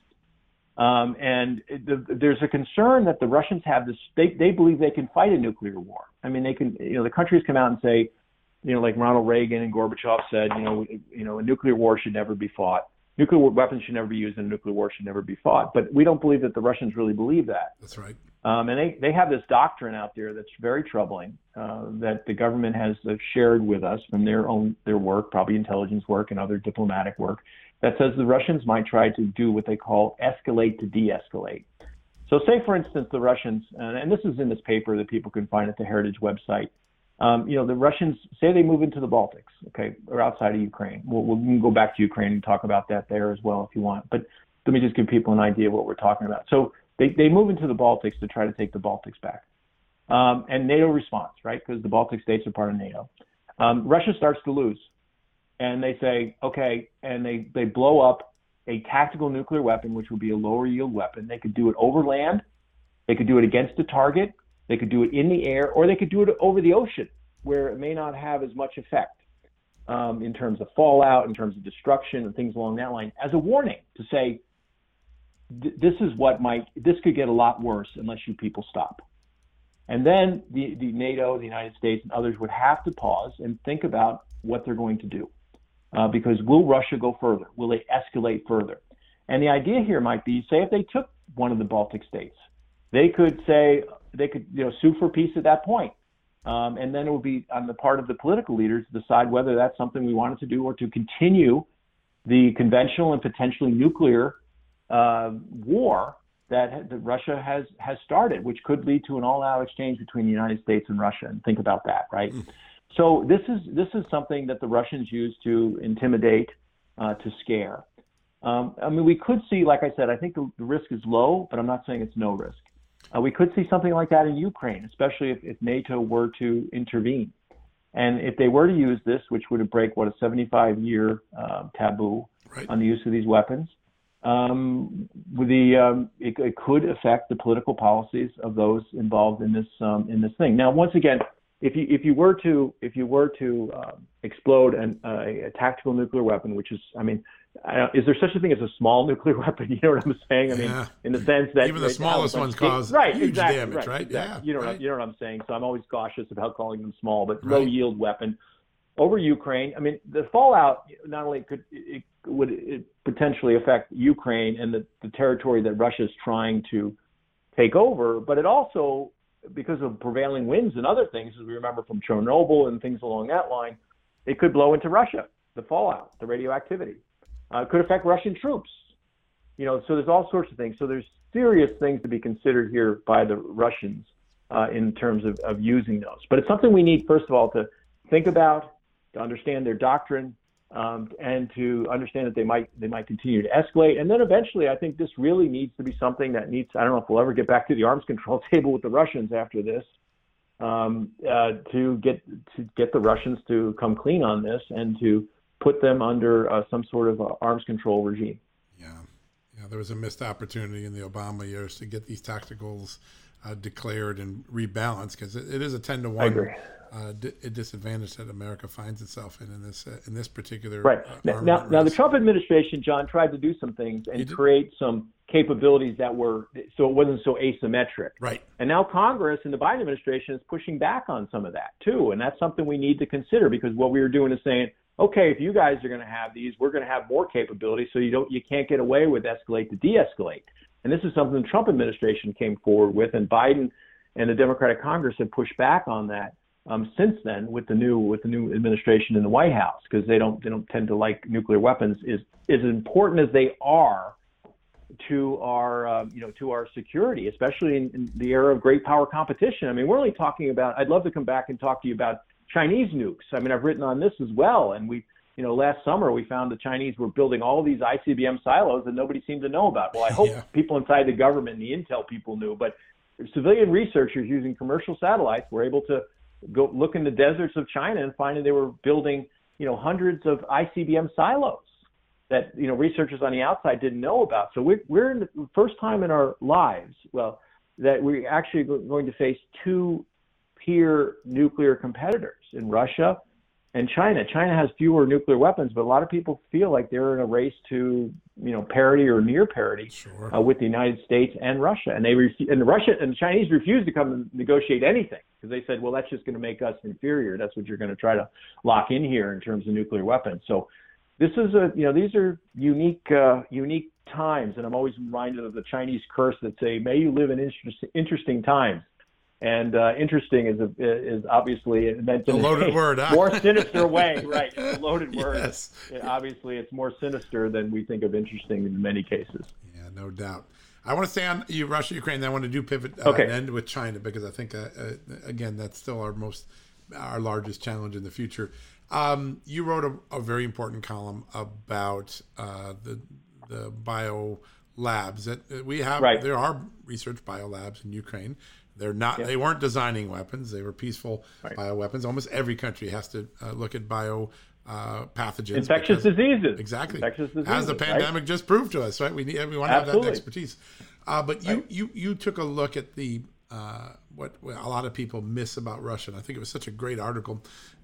Um, and the, there's a concern that the Russians have this. They they believe they can fight a nuclear war. I mean, they can. You know, the countries come out and say, you know, like Ronald Reagan and Gorbachev said, you know, you know, a nuclear war should never be fought. Nuclear weapons should never be used and nuclear war should never be fought. But we don't believe that the Russians really believe that. That's right. Um, and they, they have this doctrine out there that's very troubling uh, that the government has uh, shared with us from their own their work, probably intelligence work and other diplomatic work, that says the Russians might try to do what they call escalate to de-escalate. So, say for instance, the Russians, and this is in this paper that people can find at the Heritage website. Um, you know, the Russians say they move into the Baltics, okay, or outside of Ukraine. We'll, we'll go back to Ukraine and talk about that there as well if you want. But let me just give people an idea of what we're talking about. So they, they move into the Baltics to try to take the Baltics back. Um, and NATO responds, right? Because the Baltic states are part of NATO. Um, Russia starts to lose. And they say, okay, and they, they blow up a tactical nuclear weapon, which would be a lower yield weapon. They could do it over land, they could do it against a target, they could do it in the air, or they could do it over the ocean, where it may not have as much effect um, in terms of fallout, in terms of destruction, and things along that line, as a warning to say, this is what might this could get a lot worse unless you people stop. And then the, the NATO, the United States, and others would have to pause and think about what they're going to do. Uh, because will Russia go further? Will they escalate further? And the idea here might be, say, if they took one of the Baltic states, they could say they could you know sue for peace at that point. Um, and then it would be on the part of the political leaders to decide whether that's something we wanted to do or to continue the conventional and potentially nuclear uh, war that, that Russia has has started, which could lead to an all-out exchange between the United States and Russia. And think about that, right? Mm. So this is this is something that the Russians use to intimidate, uh, to scare. Um, I mean, we could see, like I said, I think the, the risk is low, but I'm not saying it's no risk. Uh, we could see something like that in Ukraine, especially if, if NATO were to intervene. And if they were to use this, which would break what a 75 year uh, taboo right. on the use of these weapons, um, the um, it, it, could affect the political policies of those involved in this um, in this thing. Now, once again, if you if you were to if you were to uh, explode an, uh, a tactical nuclear weapon, which is, I mean, is there such a thing as a small *laughs* nuclear weapon? You know what I'm saying? I mean, yeah. in the sense that even the right smallest now, ones cause right, huge exactly, damage, right? right? Exactly. Yeah, you know, right. what, you know what I'm saying. So I'm always cautious about calling them small, but low yield weapon over Ukraine. I mean, the fallout not only could it would it potentially affect Ukraine and the, the territory that Russia is trying to take over, but it also because of prevailing winds and other things, as we remember from Chernobyl and things along that line, it could blow into Russia. The fallout, the radioactivity, uh, could affect Russian troops. You know, so there's all sorts of things. So there's serious things to be considered here by the Russians uh, in terms of, of using those. But it's something we need, first of all, to think about, to understand their doctrine, um, and to understand that they might they might continue to escalate. And then eventually, I think this really needs to be something that needs. I don't know if we'll ever get back to the arms *laughs* control table with the Russians after this. Um, uh, to get to get the Russians to come clean on this and to put them under uh, some sort of uh, arms control regime. Yeah, yeah. There was a missed opportunity in the Obama years to get these tacticals uh, declared and rebalanced because it, it is a ten to one uh, di- disadvantage that America finds itself in in this uh, in this particular right uh, now. Now, now, the Trump administration, John, tried to do some things and create some capabilities that were so it wasn't so asymmetric. Right. And now Congress and the Biden administration is pushing back on some of that too, and that's something we need to consider because what we were doing is saying, okay, if you guys are going to have these, we're going to have more capabilities, so you don't you can't get away with escalate to de-escalate. And this is something the Trump administration came forward with, and Biden and the Democratic Congress have pushed back on that um, since then with the new with the new administration in the White House because they don't they don't tend to like nuclear weapons is as important as they are to our uh, you know to our security, especially in, in the era of great power competition. I mean, we're only talking about. I'd love to come back and talk to you about Chinese nukes. I mean, I've written on this as well, and we you know last summer we found the Chinese were building all these ICBM silos that nobody seemed to know about. Well, I hope yeah. people inside the government and the intel people knew, but civilian researchers using commercial satellites were able to go look in the deserts of China and find that they were building, you know, hundreds of ICBM silos that you know researchers on the outside didn't know about. So we're we're in the first time in our lives, well, that we're actually going to face two peer nuclear competitors in Russia and China. China has fewer nuclear weapons, but a lot of people feel like they're in a race to, you know, parity or near parity sure. uh, with the United States and Russia. And they ref- and the Russia and the Chinese refused to come and negotiate anything because they said, well, that's just going to make us inferior. That's what you're going to try to lock in here in terms of nuclear weapons. So this is a you know these are unique uh, unique times, and I'm always reminded of the Chinese curse that say, "May you live in inter- interesting times." And uh, interesting is a, is obviously meant in a loaded a *laughs* word, huh? more sinister way, right? a *laughs* loaded word. Yes. obviously, it's more sinister than we think of interesting in many cases. Yeah, no doubt. I want to stay on you, Russia, Ukraine. Then I want to do pivot uh, okay. and end with China because I think, uh, uh, again, that's still our most, our largest challenge in the future. Um, you wrote a, a, very important column about uh, the the bio labs that we have. Right. There are research bio labs in Ukraine. They're not. They weren't designing weapons. They were peaceful right. bioweapons. Almost every country has to uh, look at bio uh, pathogens. Infectious because, diseases. Exactly. Infectious diseases, As the pandemic right? just proved to us, right? We need we want to have that expertise. Uh, but you, right. you you took a look at the uh, what, what a lot of people miss about Russia. And I think it was such a great article.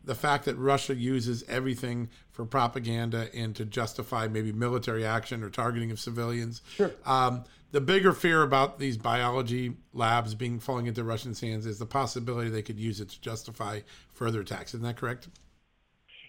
The fact that Russia uses everything for propaganda and to justify maybe military action or targeting of civilians. Sure. Um, the bigger fear about these biology labs being falling into Russian hands is the possibility they could use it to justify further attacks. Isn't that correct?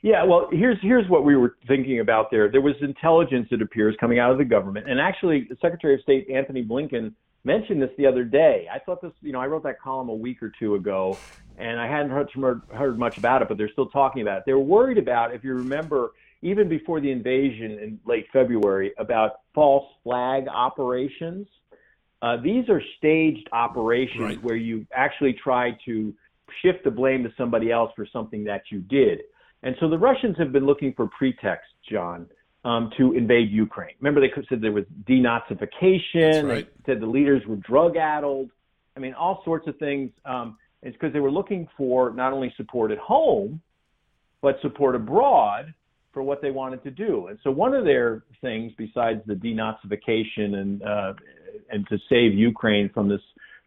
Yeah, well, here's here's what we were thinking about there. There was intelligence, it appears, coming out of the government, and actually, Secretary of State Anthony Blinken mentioned this the other day. I thought this, you know, I wrote that column a week or two ago, and I hadn't heard, heard much about it, but they're still talking about it. They were worried about, if you remember, even before the invasion in late February, about false flag operations. Uh, these are staged operations right. where you actually try to shift the blame to somebody else for something that you did. And so the Russians have been looking for pretexts, John, um, to invade Ukraine. Remember, they said there was denazification. Right. They said the leaders were drug addled. I mean, all sorts of things. Um, it's because they were looking for not only support at home, but support abroad for what they wanted to do. And so one of their things, besides the denazification and uh, and to save Ukraine from this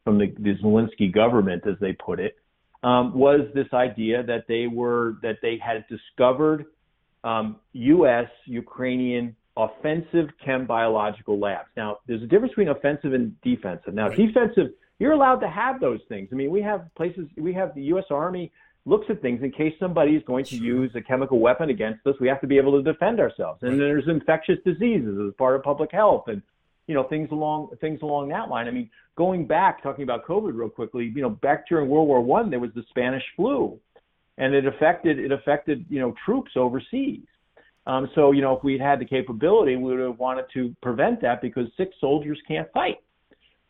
from the, the Zelensky government, as they put it, um, was this idea that they were that they had discovered um, U.S. Ukrainian offensive chem biological labs. Now, there's a difference between offensive and defensive. Now, right. defensive, you're allowed to have those things. I mean, we have places, we have the U.S. Army looks at things in case somebody is going to use a chemical weapon against us. We have to be able to defend ourselves. And there's infectious diseases as part of public health, and you know things along things along that line. I mean, going back, talking about COVID real quickly, you know, back during World War One, there was the Spanish flu, and it affected it affected you know troops overseas. Um, so you know if we'd had the capability, we would have wanted to prevent that because sick soldiers can't fight.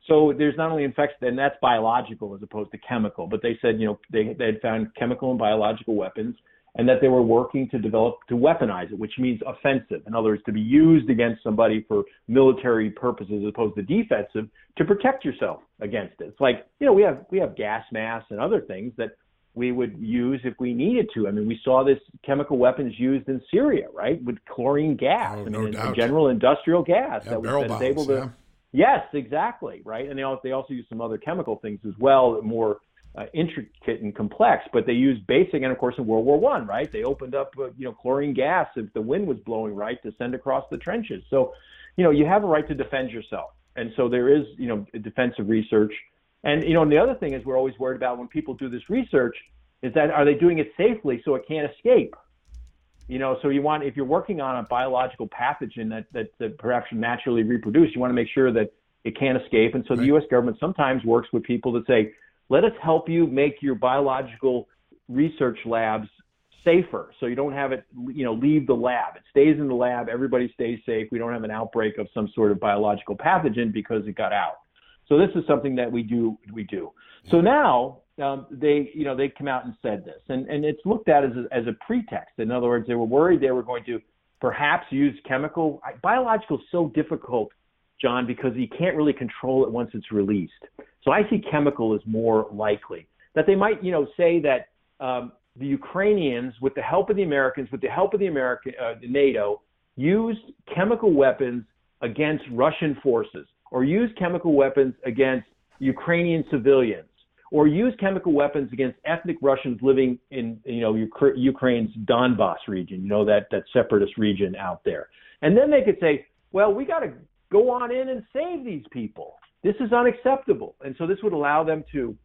So there's not only infection, and that's biological as opposed to chemical. But they said you know they they had found chemical and biological weapons, and that they were working to develop to weaponize it, which means offensive. In other words, to be used against somebody for military purposes as opposed to defensive to protect yourself against it. It's like you know we have we have gas masks and other things that we would use if we needed to. I mean, we saw this chemical weapons used in Syria, right, with chlorine gas. Oh, I mean, no general industrial gas yeah, that was able to. Yeah. Yes, exactly, right. And they also, they also use some other chemical things as well, more uh, intricate and complex. But they used basic, and of course, in World War One, right, they opened up, uh, you know, chlorine gas if the wind was blowing right to send across the trenches. So, you know, you have a right to defend yourself, and so there is, you know, defensive research and you know, and the other thing is we're always worried about when people do this research is that are they doing it safely so it can't escape? You know, so you want if you're working on a biological pathogen that that, that perhaps naturally reproduce, you want to make sure that it can't escape. And so right. the U.S. government sometimes works with people that say, let us help you make your biological research labs safer so you don't have it you know leave the lab it stays in the lab everybody stays safe we don't have an outbreak of some sort of biological pathogen because it got out so this is something that we do we do. So now um, they you know they come out and said this, and and it's looked at as a, as a pretext. In other words, they were worried they were going to perhaps use chemical biological is so difficult, John, because you can't really control it once it's released. So I see chemical as more likely that they might you know say that. Um, the Ukrainians, with the help of the Americans, with the help of the American uh, NATO, used chemical weapons against Russian forces or used chemical weapons against Ukrainian civilians or use chemical weapons against ethnic Russians living in you know Ukraine's Donbas region, you know that that separatist region out there. And then they could say, well, we got to go on in and save these people. This is unacceptable. And so this would allow them to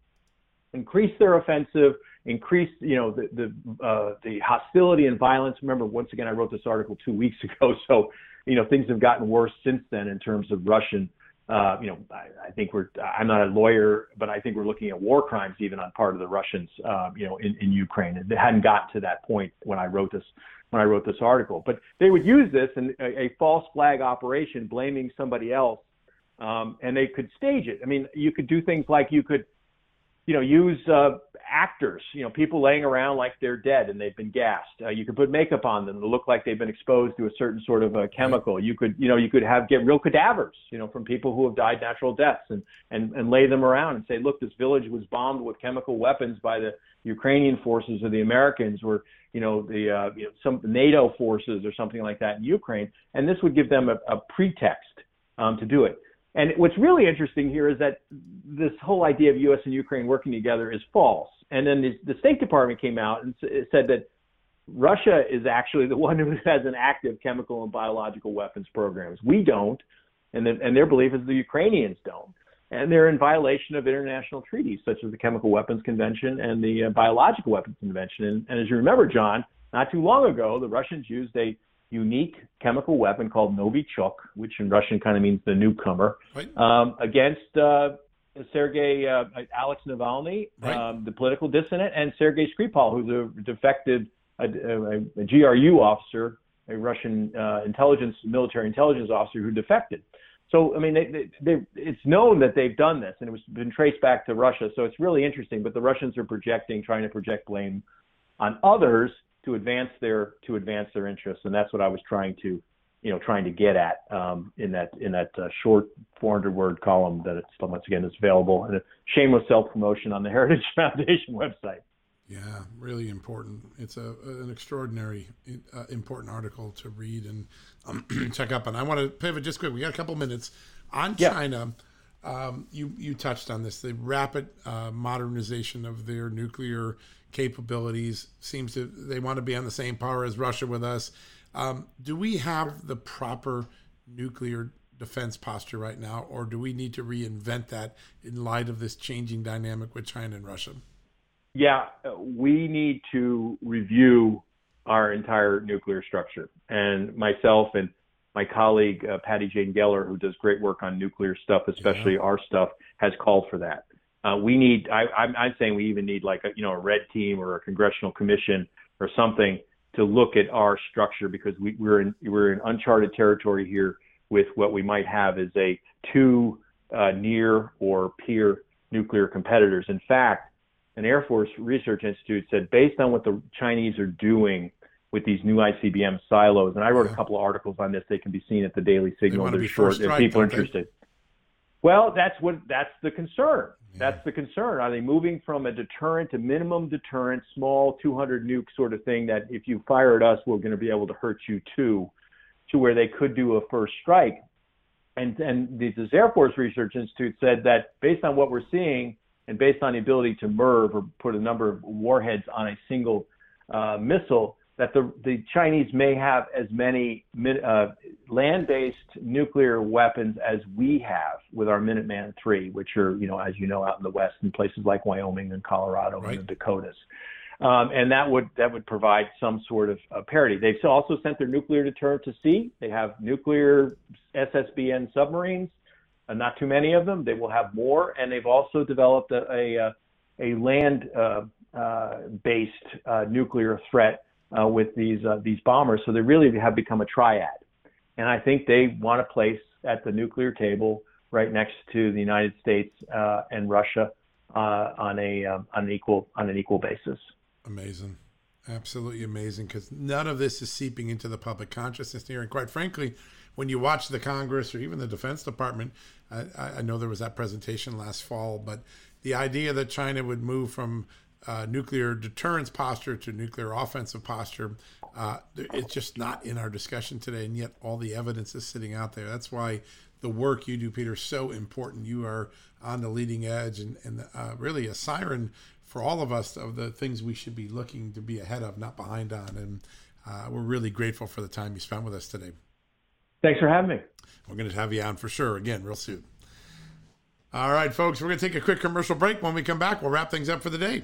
increase their offensive, increase, you know, the the uh, the hostility and violence. Remember, once again, I wrote this article two weeks *laughs* ago, so you know things have gotten worse since then in terms of Russian. Uh, you know, I, I think we're. I'm not a lawyer, but I think we're looking at war crimes even on part of the Russians. Uh, you know, in, in Ukraine, it hadn't gotten to that point when I wrote this when I wrote this article. But they would use this in a, a false flag operation, blaming somebody else, um, and they could stage it. I mean, you could do things like you could you know, use uh, actors, you know, people laying around like they're dead and they've been gassed. Uh, you could put makeup on them to look like they've been exposed to a certain sort of a chemical. You could, you know, you could have get real cadavers, you know, from people who have died natural deaths and and and lay them around and say, look, this village was bombed with chemical weapons by the Ukrainian forces or the Americans or you know the uh, you know, some NATO forces or something like that in Ukraine, and this would give them a, a pretext um, to do it. And what's really interesting here is that this whole idea of U.S. and Ukraine working together is false. And then the, the State Department came out and said that Russia is actually the *laughs* one who has an active chemical and biological weapons programs. We don't, and, the, and their belief is the Ukrainians don't. And they're in violation of international treaties such as the Chemical Weapons Convention and the uh, Biological Weapons Convention. And, and as you remember, John, not too long ago, the Russians used a unique chemical weapon called Novichok, which in Russian kind of means the newcomer, right. um, against uh, Sergei uh, Alex Navalny, right. um, the political dissident, and Sergei Skripal, who's a defected a, a, a GRU officer, a Russian uh, intelligence military intelligence officer who defected. So I mean, they, they, they, it's known that they've done this, and it was been traced back to Russia. So it's really interesting. But the Russians are projecting, trying to project blame on others to advance their to advance their interests, and that's what I was trying to, you know, trying to get at um, in that in that uh, short 400 word column that it's once again is available and a shameless self promotion on the *laughs* Heritage Foundation website. Yeah, really important. It's a an extraordinary uh, important article to read and um, *clears throat* check up on. I want to pivot just quick. We got a couple minutes on yeah. China. Um, you you touched on this the rapid uh, modernization of their nuclear capabilities. Seems to they want to be on the same power as Russia with us. Um, do we have the proper nuclear defense posture right now, or do we need to reinvent that in light of this changing dynamic with China and Russia? Yeah, we need to review our entire nuclear structure. And myself and my colleague uh, Patty Jane Geller, who does great work on nuclear stuff, especially yeah. our stuff, has called for that. Uh, we need. I, I'm, I'm saying we even need like a you know a red team or a congressional commission or something to look at our structure because we, we're in we're in uncharted territory here with what we might have as a two uh, near or peer nuclear competitors. In fact, an Air Force Research Institute said based on what the Chinese are doing with these new ICBM silos, and I wrote a couple of articles on this. They can be seen at the Daily Signal. They're short if people are interested. Well, that's what that's the concern. That's the concern. Are they moving from a deterrent to minimum deterrent, small 200 nuke sort of thing that if you fire at us, we're going to be able to hurt you too, to where they could do a first strike? And and this Air Force Research Institute said that based on what we're seeing and based on the ability to MIRV or put a number of warheads on a single uh, missile, that the, the Chinese may have as many uh, land-based nuclear weapons as we have with our Minuteman III, which are, you know, as you know, out in the West in places like Wyoming and Colorado right. and the Dakotas. Um, and that would that would provide some sort of uh, parity. They've also sent their nuclear deterrent to sea. They have nuclear SSBN submarines, uh, not too many of them. They will have more, and they've also developed a a, a land uh, uh based uh, nuclear threat uh, with these uh, these bombers. So they really have become a triad, and I think they want a place at the nuclear table right next to the United States uh, and Russia uh, on a um, on an equal on an equal basis. Amazing. Absolutely amazing because none of this is seeping into the public consciousness here. And quite frankly, when you watch the Congress or even the Defense Department, I, I know there was that presentation last fall, but the idea that China would move from uh, nuclear deterrence posture to nuclear offensive posture. Uh, it's just not in our discussion today, and yet all the evidence is sitting out there. That's why the work you do, Peter, is so important. You are on the leading edge and, and uh, really a siren for all of us of the things we should be looking to be ahead of, not behind on. And uh, we're really grateful for the time you spent with us today. Thanks for having me. We're going to have you on for sure again real soon. All right, folks, we're going to take a quick commercial break. When we come back, we'll wrap things up for the day.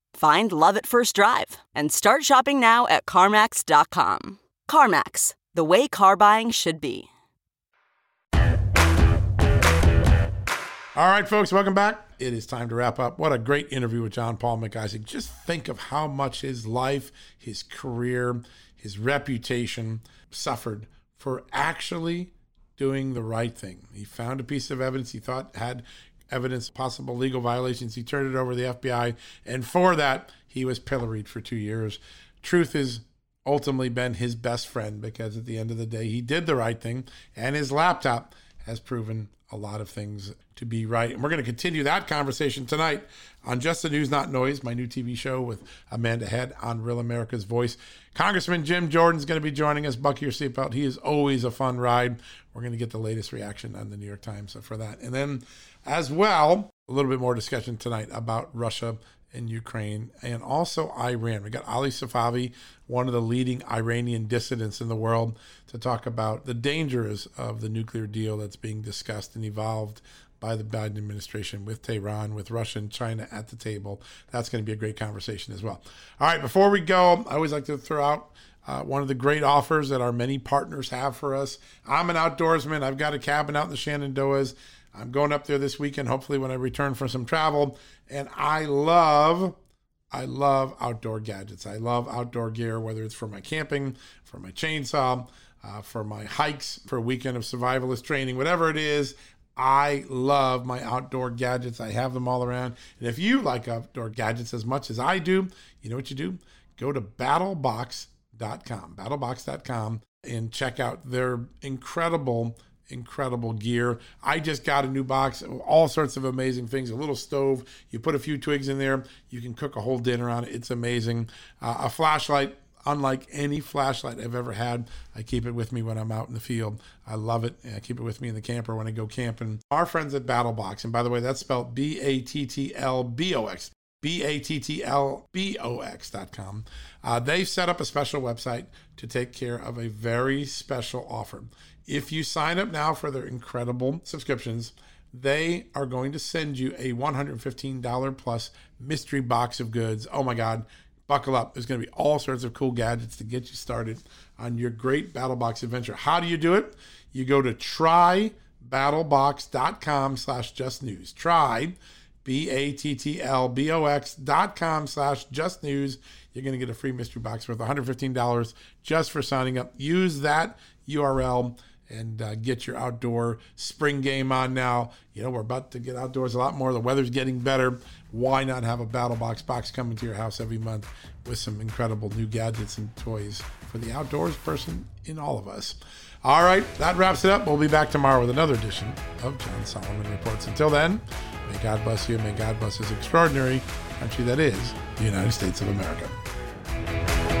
Find love at first drive and start shopping now at CarMax.com. CarMax, the way car buying should be. All right, folks, welcome back. It is time to wrap up. What a great interview with John Paul Mac Isaac. Just think of how much his life, his career, his reputation suffered for actually doing the right thing. He found a piece of evidence he thought had evidence possible legal violations. He turned it over to the FBI, and for that, he was pilloried for two years. Truth has ultimately been his best friend because at the end of the day, he did the right thing, and his laptop has proven a lot of things to be right. And we're going to continue that conversation tonight on Just the News, Not Noise, my new TV show with Amanda Head on Real America's Voice. Congressman Jim Jordan's going to be joining us. Buckle your seatbelt. He is always a fun ride. We're going to get the latest reaction on the New York Times for that. And then, as well, a little bit more discussion tonight about Russia and Ukraine and also Iran. We got Ali Safavi, one of the leading Iranian dissidents in the world, to talk about the dangers of the nuclear deal that's being discussed and evolved by the Biden administration with Tehran, with Russia and China at the table. That's going to be a great conversation as well. All right, before we go, I always like to throw out uh, one of the great offers that our many partners have for us. I'm an outdoorsman. I've got a cabin out in the Shenandoahs. I'm going up there this weekend, hopefully, when I return from some travel. And I love, I love outdoor gadgets. I love outdoor gear, whether it's for my camping, for my chainsaw, uh, for my hikes, for a weekend of survivalist training, whatever it is. I love my outdoor gadgets. I have them all around. And if you like outdoor gadgets as much as I do, you know what you do? Go to battlbox.com, battlbox.com, and check out their incredible incredible gear. I just got a new box, all sorts of amazing things. A little stove, you put a few twigs in there, you can cook a whole dinner on it. It's amazing. Uh, a flashlight, unlike any flashlight I've ever had. I keep it with me when I'm out in the field. I love it. I keep it with me in the camper when I go camping. Our friends at Battlbox, and by the way, that's spelled B A T T L B O X. B A T T L B O X dot com. Uh, they've set up a special website to take care of a very special offer. If you sign up now for their incredible subscriptions, they are going to send you a $115 plus mystery box of goods. Oh my God, buckle up. There's going to be all sorts of cool gadgets to get you started on your great Battlbox adventure. How do you do it? You go to trybattlbox.com slash just news. Try B-A-T-T-L-B-O-X dot com slash just news. You're going to get a free mystery box worth $115 just for signing up. Use that URL and uh, get your outdoor spring game on now. You know, we're about to get outdoors a lot more. The weather's getting better. Why not have a Battlbox box coming to your house every month with some incredible new gadgets and toys for the outdoors person in all of us? All right, that wraps it up. We'll be back tomorrow with another edition of John Solomon Reports. Until then, may God bless you. May God bless this extraordinary country that is the United States of America.